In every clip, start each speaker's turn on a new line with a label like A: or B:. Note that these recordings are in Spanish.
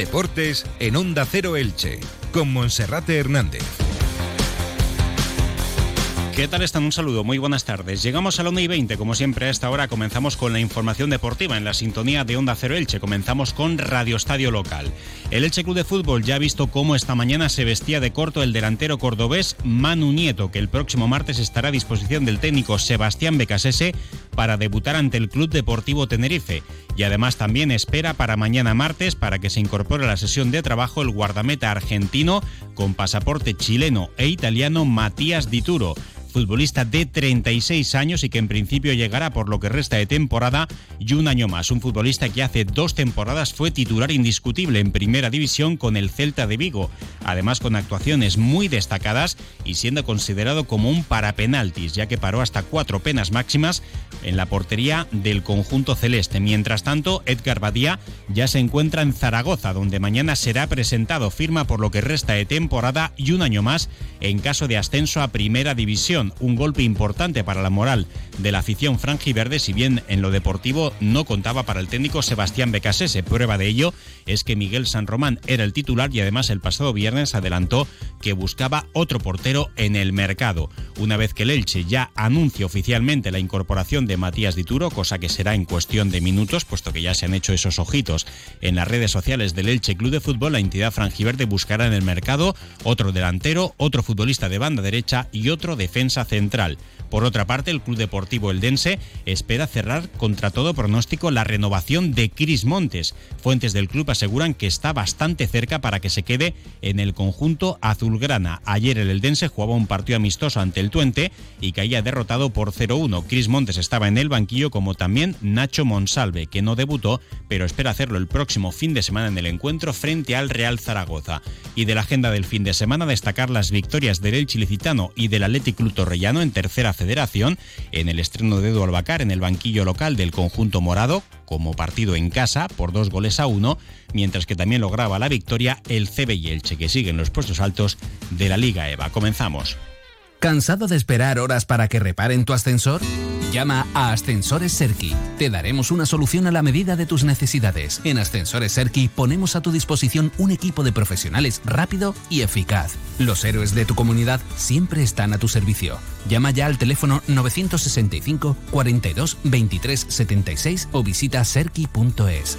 A: Deportes en Onda Cero Elche, con Monserrate Hernández.
B: ¿Qué tal están? Un saludo, muy buenas tardes. Llegamos a la 1 y 20, como siempre a esta hora comenzamos con la información deportiva en la sintonía de Onda Cero Elche. Comenzamos con Radio Estadio Local. El Elche Club de Fútbol ya ha visto cómo esta mañana se vestía de corto el delantero cordobés Manu Nieto, que el próximo martes estará a disposición del técnico Sebastián Becasese para debutar ante el Club Deportivo Tenerife. Y además también espera para mañana martes para que se incorpore a la sesión de trabajo el guardameta argentino con pasaporte chileno e italiano Matías Dituro futbolista de 36 años y que en principio llegará por lo que resta de temporada y un año más. Un futbolista que hace dos temporadas fue titular indiscutible en primera división con el Celta de Vigo, además con actuaciones muy destacadas y siendo considerado como un parapenaltis, ya que paró hasta cuatro penas máximas en la portería del conjunto celeste. Mientras tanto, Edgar Badía ya se encuentra en Zaragoza, donde mañana será presentado firma por lo que resta de temporada y un año más en caso de ascenso a primera división un golpe importante para la moral de la afición franjiverde, si bien en lo deportivo no contaba para el técnico Sebastián Becasese. Prueba de ello es que Miguel San Román era el titular y además el pasado viernes adelantó que buscaba otro portero en el mercado. Una vez que el Elche ya anuncia oficialmente la incorporación de Matías Dituro, cosa que será en cuestión de minutos, puesto que ya se han hecho esos ojitos en las redes sociales del Elche Club de Fútbol, la entidad franjiverde buscará en el mercado otro delantero, otro futbolista de banda derecha y otro defensa central. Por otra parte, el Club Deportivo Eldense espera cerrar contra todo pronóstico la renovación de Cris Montes. Fuentes del club aseguran que está bastante cerca para que se quede en el conjunto azulgrana. Ayer el Eldense jugaba un partido amistoso ante el Tuente y caía derrotado por 0-1. Cris Montes estaba en el banquillo como también Nacho Monsalve, que no debutó, pero espera hacerlo el próximo fin de semana en el encuentro frente al Real Zaragoza. Y de la agenda del fin de semana destacar las victorias del El Chilicitano y del Athletic Club Torrellano en tercera federación en el estreno de Edu Albacar en el banquillo local del conjunto morado como partido en casa por dos goles a uno, mientras que también lograba la victoria el CB y Elche que siguen los puestos altos de la Liga EVA. Comenzamos.
C: ¿Cansado de esperar horas para que reparen tu ascensor? Llama a Ascensores Serki. Te daremos una solución a la medida de tus necesidades. En Ascensores Serki ponemos a tu disposición un equipo de profesionales rápido y eficaz. Los héroes de tu comunidad siempre están a tu servicio. Llama ya al teléfono 965 42 23 76 o visita serki.es.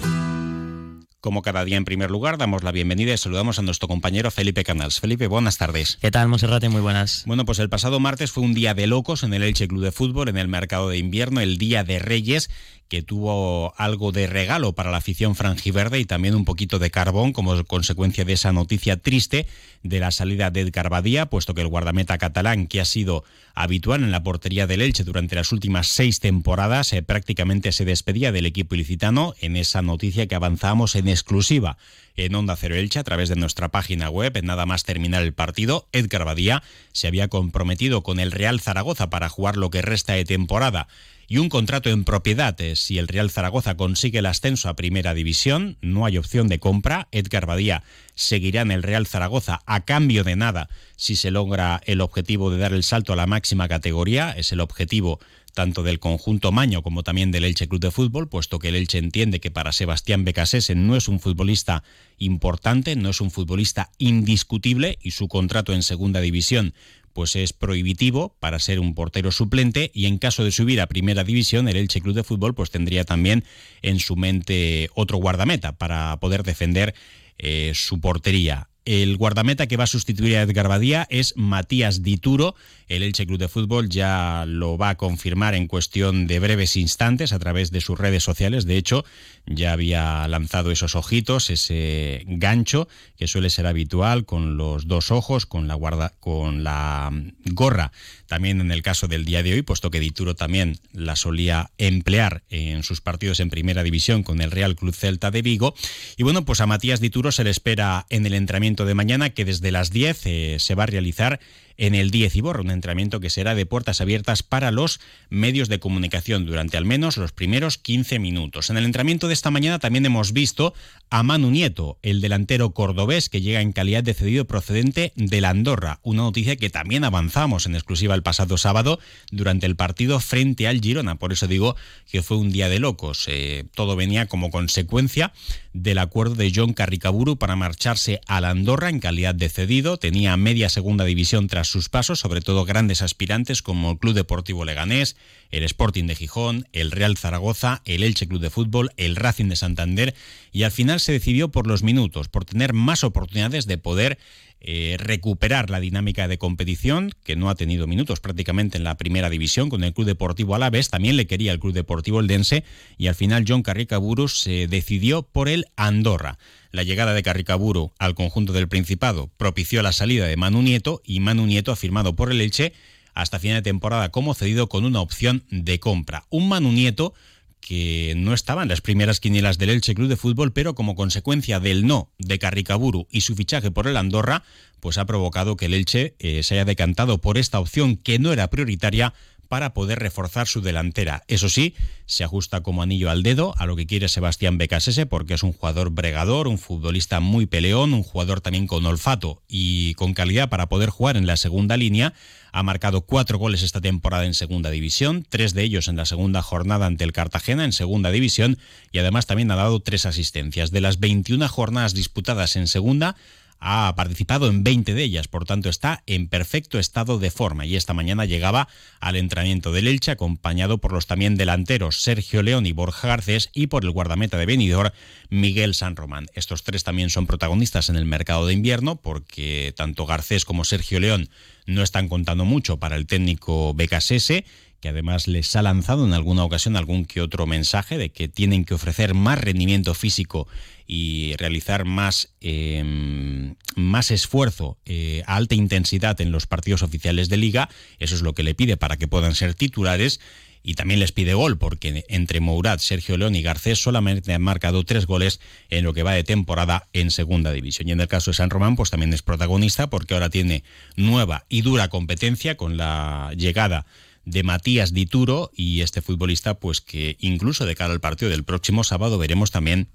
B: Como cada día, en primer lugar, damos la bienvenida y saludamos a nuestro compañero Felipe Canals. Felipe, buenas tardes.
D: ¿Qué tal, Monserrate? Muy buenas.
B: Bueno, pues el pasado martes fue un día de locos en el Elche Club de Fútbol, en el mercado de invierno, el Día de Reyes, que tuvo algo de regalo para la afición franjiverde y también un poquito de carbón como consecuencia de esa noticia triste de la salida de Edgar Badía, puesto que el guardameta catalán, que ha sido habitual en la portería del Elche durante las últimas seis temporadas, eh, prácticamente se despedía del equipo ilicitano en esa noticia que avanzamos en exclusiva en Onda Cero Elche a través de nuestra página web. En nada más terminar el partido, Edgar Badía se había comprometido con el Real Zaragoza para jugar lo que resta de temporada y un contrato en propiedad. Si el Real Zaragoza consigue el ascenso a Primera División, no hay opción de compra. Edgar Badía seguirá en el Real Zaragoza a cambio de nada si se logra el objetivo de dar el salto a la máxima categoría. Es el objetivo tanto del conjunto Maño como también del Elche Club de Fútbol, puesto que el Elche entiende que para Sebastián Becasese no es un futbolista importante, no es un futbolista indiscutible y su contrato en segunda división pues es prohibitivo para ser un portero suplente y en caso de subir a primera división el Elche Club de Fútbol pues tendría también en su mente otro guardameta para poder defender eh, su portería. El guardameta que va a sustituir a Edgar Badía es Matías Dituro. El Elche Club de Fútbol ya lo va a confirmar en cuestión de breves instantes a través de sus redes sociales. De hecho, ya había lanzado esos ojitos, ese gancho que suele ser habitual con los dos ojos, con la guarda, con la gorra. También en el caso del día de hoy, puesto que Dituro también la solía emplear en sus partidos en Primera División con el Real Club Celta de Vigo. Y bueno, pues a Matías Dituro se le espera en el entrenamiento de mañana que desde las 10 eh, se va a realizar en el 10 y Borro, un entrenamiento que será de puertas abiertas para los medios de comunicación durante al menos los primeros 15 minutos. En el entrenamiento de esta mañana también hemos visto a Manu Nieto, el delantero cordobés que llega en calidad de cedido procedente de la Andorra. Una noticia que también avanzamos en exclusiva el pasado sábado durante el partido frente al Girona. Por eso digo que fue un día de locos. Eh, todo venía como consecuencia del acuerdo de John Carricaburu para marcharse a la Andorra en calidad de cedido. Tenía media segunda división tras sus pasos, sobre todo grandes aspirantes como el Club Deportivo Leganés, el Sporting de Gijón, el Real Zaragoza, el Elche Club de Fútbol, el Racing de Santander y al final se decidió por los minutos, por tener más oportunidades de poder eh, recuperar la dinámica de competición, que no ha tenido minutos prácticamente en la primera división con el Club Deportivo Alavés, también le quería el Club Deportivo Eldense y al final John Carricaburu se decidió por el Andorra. La llegada de Carricaburu al conjunto del Principado propició la salida de Manu Nieto y Manu Nieto ha firmado por el Elche hasta final de temporada como cedido con una opción de compra. Un Manu Nieto que no estaba en las primeras quinielas del Elche Club de Fútbol, pero como consecuencia del no de Carricaburu y su fichaje por el Andorra, pues ha provocado que el Elche eh, se haya decantado por esta opción que no era prioritaria para poder reforzar su delantera. Eso sí, se ajusta como anillo al dedo a lo que quiere Sebastián Becasese porque es un jugador bregador, un futbolista muy peleón, un jugador también con olfato y con calidad para poder jugar en la segunda línea. Ha marcado cuatro goles esta temporada en segunda división, tres de ellos en la segunda jornada ante el Cartagena en segunda división y además también ha dado tres asistencias. De las 21 jornadas disputadas en segunda, ha participado en 20 de ellas, por tanto está en perfecto estado de forma y esta mañana llegaba al entrenamiento del Elche acompañado por los también delanteros Sergio León y Borja Garcés y por el guardameta de Benidorm Miguel San Román. Estos tres también son protagonistas en el mercado de invierno porque tanto Garcés como Sergio León no están contando mucho para el técnico BKSS que además les ha lanzado en alguna ocasión algún que otro mensaje de que tienen que ofrecer más rendimiento físico y realizar más, em, más esfuerzo eh, a alta intensidad en los partidos oficiales de liga. Eso es lo que le pide para que puedan ser titulares. Y también les pide gol, porque entre Mourad, Sergio León y Garcés solamente han marcado tres goles en lo que va de temporada en segunda división. Y en el caso de San Román, pues también es protagonista, porque ahora tiene nueva y dura competencia con la llegada de Matías Dituro y este futbolista, pues que incluso de cara al partido del próximo sábado veremos también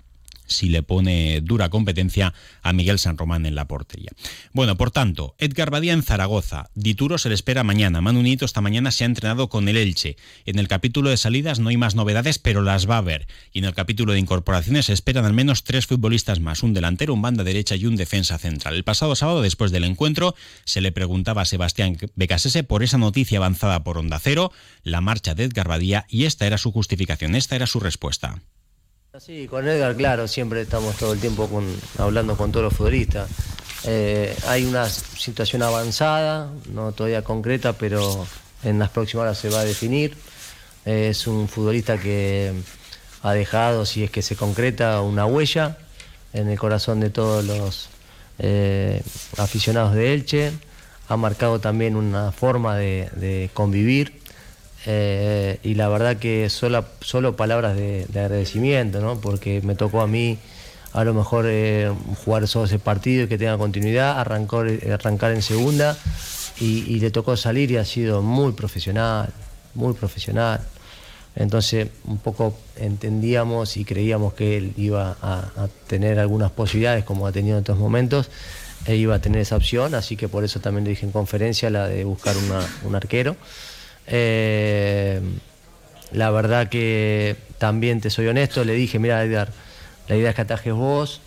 B: si le pone dura competencia a Miguel San Román en la portería. Bueno, por tanto, Edgar Badía en Zaragoza. Dituro se le espera mañana. Manu Nieto esta mañana se ha entrenado con el Elche. En el capítulo de salidas no hay más novedades, pero las va a haber. Y en el capítulo de incorporaciones se esperan al menos tres futbolistas más, un delantero, un banda derecha y un defensa central. El pasado sábado, después del encuentro, se le preguntaba a Sebastián Becasese por esa noticia avanzada por Onda Cero, la marcha de Edgar Badía, y esta era su justificación, esta era su respuesta.
D: Sí, con Edgar, claro, siempre estamos todo el tiempo hablando con todos los futbolistas. Eh, hay una situación avanzada, no todavía concreta, pero en las próximas horas se va a definir. es un futbolista que ha dejado, si es que se concreta, una huella en el corazón de todos los eh, aficionados de Elche. Ha marcado también una forma de convivir eh, y la verdad que solo, solo palabras de, agradecimiento, ¿no? porque me tocó a mí a lo mejor eh, jugar solo ese partido y que tenga continuidad, arrancar, arrancar en segunda y, le tocó salir y ha sido muy profesional, muy profesional. Entonces un poco entendíamos y creíamos que él iba a, tener algunas posibilidades como ha tenido en otros momentos e iba a tener esa opción, así que por eso también le dije en conferencia la de buscar un arquero. Eh, la verdad que también te soy honesto, le dije, mira Edgar, la idea es que atajes vos,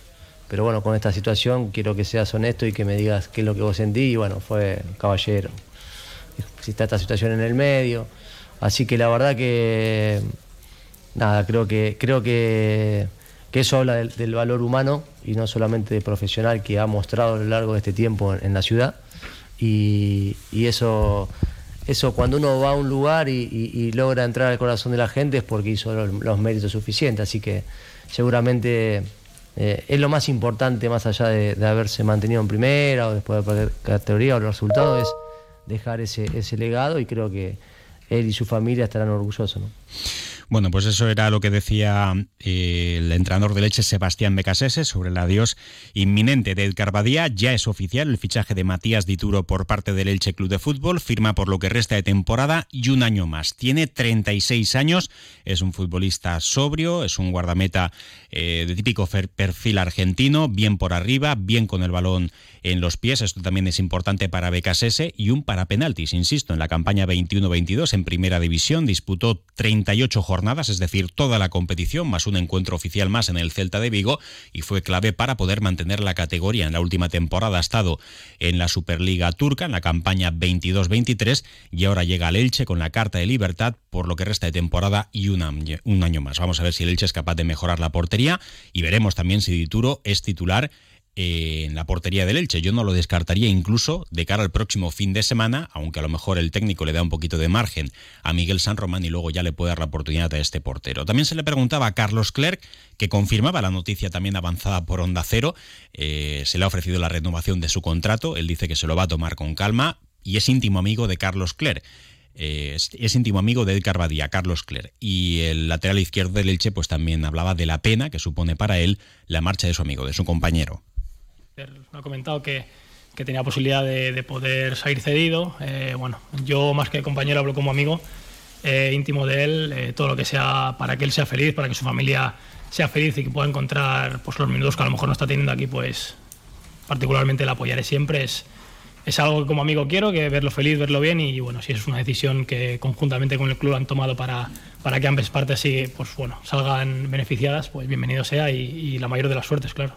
D: pero bueno, con esta situación quiero que seas honesto y que me digas qué es lo que vos sentís, y bueno, fue caballero. Está esta situación en el medio. Así que la verdad que nada, creo que creo que, eso habla del, valor humano y no solamente profesional que ha mostrado a lo largo de este tiempo en, la ciudad. y eso eso cuando uno va a un lugar y, logra entrar al corazón de la gente es porque hizo los, méritos suficientes. Así que seguramente eh, es lo más importante, más allá de, haberse mantenido en primera o después de perder categoría o los resultados, es dejar ese, ese legado y creo que él y su familia estarán orgullosos.
B: Bueno, pues eso era lo que decía eh, el entrenador de leche Sebastián Becasese sobre el adiós inminente de Edgar Badía. Ya es oficial el fichaje de Matías Dituro por parte del Elche Club de Fútbol. Firma por lo que resta de temporada y un año más. Tiene 36 años, es un futbolista sobrio, es un guardameta eh, de típico perfil argentino, bien por arriba, bien con el balón en los pies. Esto también es importante para Becasese y un para penaltis, insisto, en la campaña 21-22 en Primera División disputó 38 jornadas es decir, toda la competición, más un encuentro oficial más en el Celta de Vigo, y fue clave para poder mantener la categoría. En la última temporada ha estado en la Superliga Turca, en la campaña 22-23, y ahora llega al Elche con la carta de libertad por lo que resta de temporada y un año, un año más. Vamos a ver si el Elche es capaz de mejorar la portería y veremos también si Dituro es titular en la portería del Elche. Yo no lo descartaría incluso de cara al próximo fin de semana, aunque a lo mejor el técnico le da un poquito de margen a Miguel San Román y luego ya le puede dar la oportunidad a este portero. También se le preguntaba a Carlos Clerc, que confirmaba la noticia también avanzada por Onda Cero. Eh, se le ha ofrecido la renovación de su contrato. Él dice que se lo va a tomar con calma y es íntimo amigo de Carlos Clerc. Eh, es, íntimo amigo de Edgar Badía, Carlos Clerc. Y el lateral izquierdo del Elche pues también hablaba de la pena que supone para él la marcha de su amigo, de su compañero
E: ha comentado que, tenía posibilidad de, poder salir cedido. Eh, bueno, yo más que compañero hablo como amigo eh, íntimo de él, eh, todo lo que sea para que él sea feliz, para que su familia sea feliz y que pueda encontrar pues, los minutos que a lo mejor no está teniendo aquí, pues particularmente el apoyaré siempre. Es, es algo que como amigo quiero, que verlo feliz, verlo bien y bueno, si es una decisión que conjuntamente con el club han tomado para, para que ambas partes sí, pues, bueno, salgan beneficiadas, pues bienvenido sea y, y la mayor de las suertes, claro.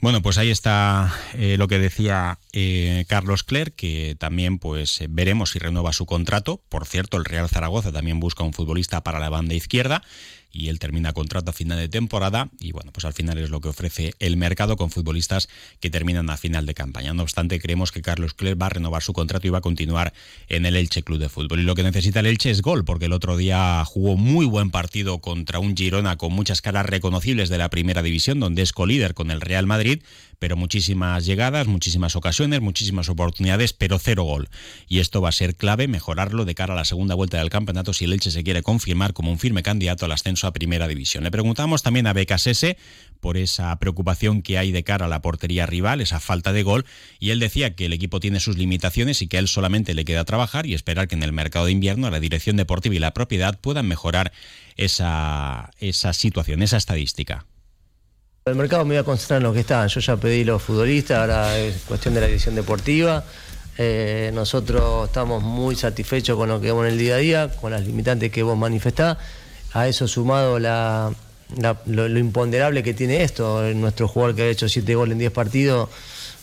B: Bueno, pues ahí está eh, lo que decía eh, Carlos Clerc, que también pues eh, veremos si renueva su contrato. Por cierto, el Real Zaragoza también busca un futbolista para la banda izquierda y él termina contrato a final de temporada y bueno, pues al final es lo que ofrece el mercado con futbolistas que terminan a final de campaña. No obstante, creemos que Carlos Clerc va a renovar su contrato y va a continuar en el Elche Club de Fútbol. Y lo que necesita el Elche es gol, porque el otro día jugó muy buen partido contra un Girona con muchas caras reconocibles de la primera división, donde es colíder con el Real Madrid, pero muchísimas llegadas, muchísimas ocasiones, muchísimas oportunidades, pero cero gol. Y esto va a ser clave, mejorarlo de cara a la segunda vuelta del campeonato si el Elche se quiere confirmar como un firme candidato al ascenso a Primera División. Le preguntamos también a Becasese por esa preocupación que hay de cara a la portería rival, esa falta de gol, y él decía que el equipo tiene sus limitaciones y que a él solamente le queda trabajar y esperar que en el mercado de invierno la dirección deportiva y la propiedad puedan mejorar esa, esa situación, esa estadística.
D: El mercado me voy a concentrar en lo que están. Yo ya pedí los futbolistas, ahora es cuestión de la edición deportiva. Eh, nosotros estamos muy satisfechos con lo que vemos en el día a día, con las limitantes que vos manifestás. A eso sumado lo, imponderable que tiene esto. Nuestro jugador que ha hecho 7 goles en 10 partidos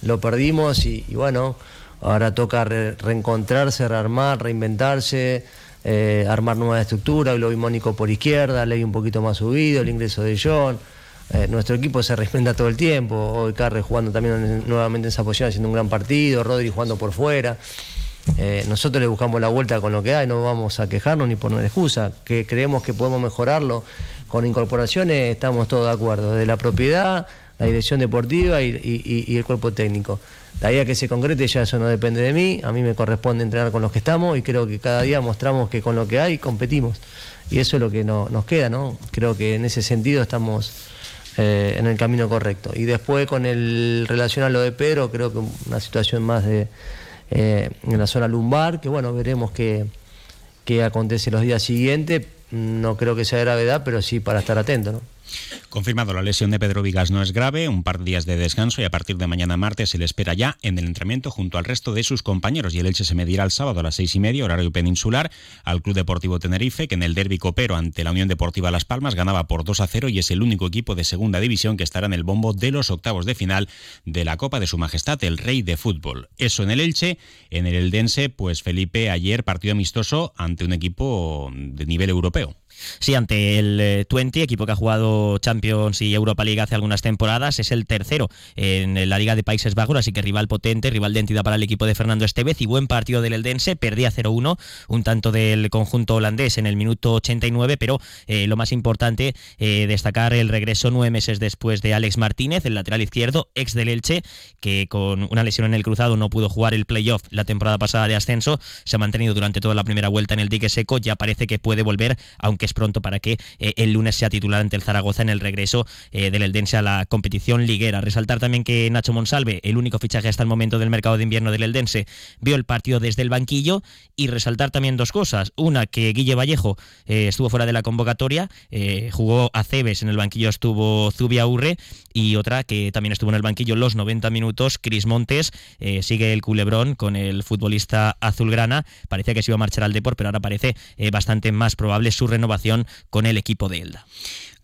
D: lo perdimos y, bueno, ahora toca reencontrarse, rearmar, reinventarse. Eh, armar nueva estructura, el mónico por izquierda, ley un poquito más subido, el ingreso de John, eh, nuestro equipo se reinventa todo el tiempo. Hoy Carre jugando también nuevamente en esa posición, haciendo un gran partido. Rodri jugando por fuera. Eh, nosotros le buscamos la vuelta con lo que hay, no vamos a quejarnos ni poner excusa. Que creemos que podemos mejorarlo con incorporaciones, estamos todos de acuerdo. De la propiedad, la dirección deportiva y, el cuerpo técnico. La idea que se concrete ya eso no depende de mí, a mí me corresponde entrenar con los que estamos y creo que cada día mostramos que con lo que hay competimos. Y eso es lo que nos queda, ¿no? Creo que en ese sentido estamos eh, en el camino correcto. Y después con el relación a lo de Pedro, creo que una situación más de eh, en la zona lumbar, que bueno, veremos qué, qué acontece los días siguientes. No creo que sea de gravedad, pero sí para estar atento, ¿no?
B: Confirmado, la lesión de Pedro Vigas no es grave, un par de días de descanso y a partir de mañana martes se le espera ya en el entrenamiento junto al resto de sus compañeros y el Elche se medirá el sábado a las seis y media, horario peninsular, al Club Deportivo Tenerife, que en el derbi copero ante la Unión Deportiva Las Palmas ganaba por 2 a 0 y es el único equipo de segunda división que estará en el bombo de los octavos de final de la Copa de Su Majestad, el Rey de Fútbol. Eso en el Elche, en el Eldense, pues Felipe ayer partido amistoso ante un equipo de nivel europeo.
F: Sí, ante el Twente, equipo que ha jugado Champions y Europa League hace algunas temporadas, es el tercero en la Liga de Países Bajos, así que rival potente, rival de entidad para el equipo de Fernando Estevez y buen partido del Eldense, perdía 0-1, un tanto del conjunto holandés en el minuto 89, pero eh, lo más importante, eh, destacar el regreso nueve meses después de Alex Martínez, el lateral izquierdo, ex del Elche, que con una lesión en el cruzado no pudo jugar el playoff la temporada pasada de ascenso, se ha mantenido durante toda la primera vuelta en el dique seco, ya parece que puede volver, aunque que es pronto para que el lunes sea titular ante el Zaragoza en el regreso del Eldense a la competición liguera. Resaltar también que Nacho Monsalve, el único fichaje hasta el momento del mercado de invierno del Eldense, vio el partido desde el banquillo. Y resaltar también dos cosas. Una, que Guille Vallejo estuvo fuera de la convocatoria, jugó a Cebes, en el banquillo estuvo Zubia Urre y otra que también estuvo en el banquillo los 90 minutos, Cris Montes, eh, sigue el culebrón con el futbolista azulgrana, parecía que se iba a marchar al Depor, pero ahora parece eh, bastante más probable su renovación con el equipo de Elda.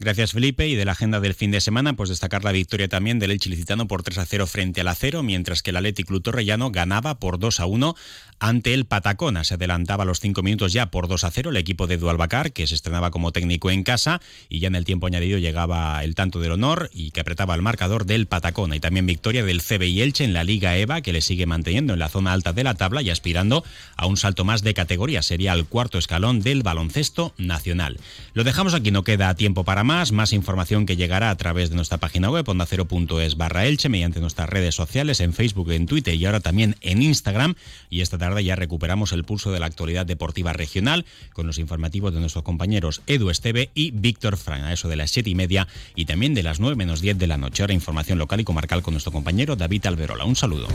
B: Gracias Felipe y de la agenda del fin de semana pues destacar la victoria también del Elche Licitano por 3 a 0 frente al Acero, mientras que el Athletic Club Torrellano ganaba por 2 a 1 ante el Patacona. Se adelantaba a los 5 minutos ya por 2 a 0 el equipo de Dualbacar, que se estrenaba como técnico en casa y ya en el tiempo añadido llegaba el tanto del honor y que apretaba el marcador del Patacona y también victoria del CB Elche en la Liga EVA que le sigue manteniendo en la zona alta de la tabla y aspirando a un salto más de categoría. Sería el cuarto escalón del baloncesto nacional. Lo dejamos aquí, no queda tiempo para más, más información que llegará a través de nuestra página web ondacero.es barra Elche mediante nuestras redes sociales en Facebook, en Twitter y ahora también en Instagram y esta tarde ya recuperamos el pulso de la actualidad deportiva regional con los informativos de nuestros compañeros Edu Esteve y Víctor Fran a eso de las siete y media y también de las nueve menos diez de la noche. Ahora información local y comarcal con nuestro compañero David Alberola. Un saludo.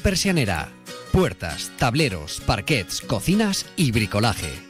G: Persianera. Puertas, tableros, parquets, cocinas y bricolaje